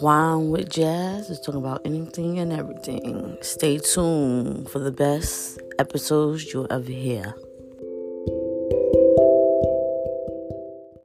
Wine with Jazz is talking about anything and everything. Stay tuned for the best episodes you'll ever hear.